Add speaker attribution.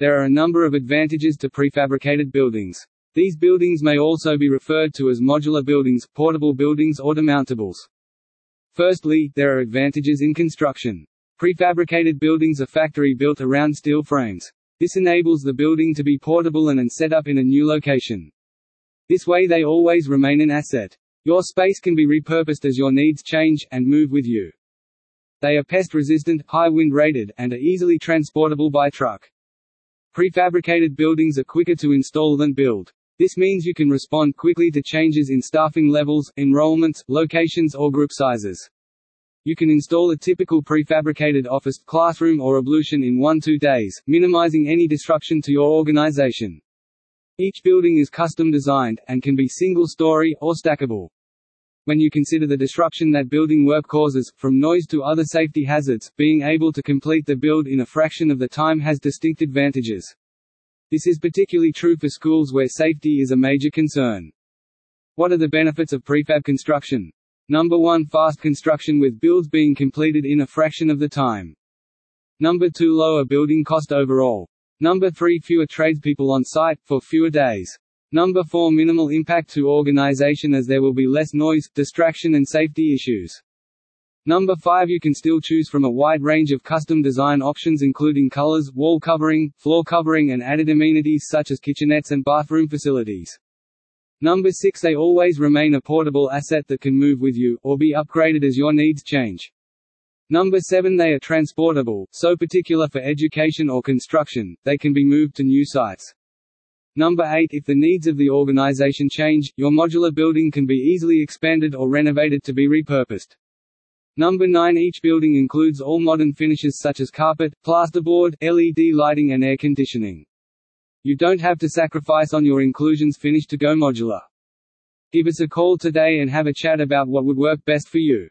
Speaker 1: There are a number of advantages to prefabricated buildings. These buildings may also be referred to as modular buildings, portable buildings or demountables. Firstly, there are advantages in construction. Prefabricated buildings are factory-built around steel frames. This enables the building to be portable and, and set up in a new location. This way they always remain an asset. Your space can be repurposed as your needs change, and move with you. They are pest-resistant, high-wind rated, and are easily transportable by truck. Prefabricated buildings are quicker to install than build. This means you can respond quickly to changes in staffing levels, enrollments, locations or group sizes. You can install a typical prefabricated office, classroom or ablution in 1-2 days, minimizing any disruption to your organization. Each building is custom designed, and can be single-story, or stackable. When you consider the disruption that building work causes, from noise to other safety hazards, being able to complete the build in a fraction of the time has distinct advantages. This is particularly true for schools where safety is a major concern. What are the benefits of prefab construction? Number 1 Fast construction with builds being completed in a fraction of the time. Number 2 Lower building cost overall. Number 3 Fewer tradespeople on site, for fewer days. Number 4 Minimal impact to organization as there will be less noise, distraction and safety issues. Number 5 You can still choose from a wide range of custom design options including colors, wall covering, floor covering and added amenities such as kitchenettes and bathroom facilities. Number 6 They always remain a portable asset that can move with you, or be upgraded as your needs change. Number 7 They are transportable, so particular for education or construction, they can be moved to new sites. Number 8 If the needs of the organization change, your modular building can be easily expanded or renovated to be repurposed. Number 9 Each building includes all modern finishes such as carpet, plasterboard, LED lighting and air conditioning. You don't have to sacrifice on your inclusions finish to go modular. Give us a call today and have a chat about what would work best for you.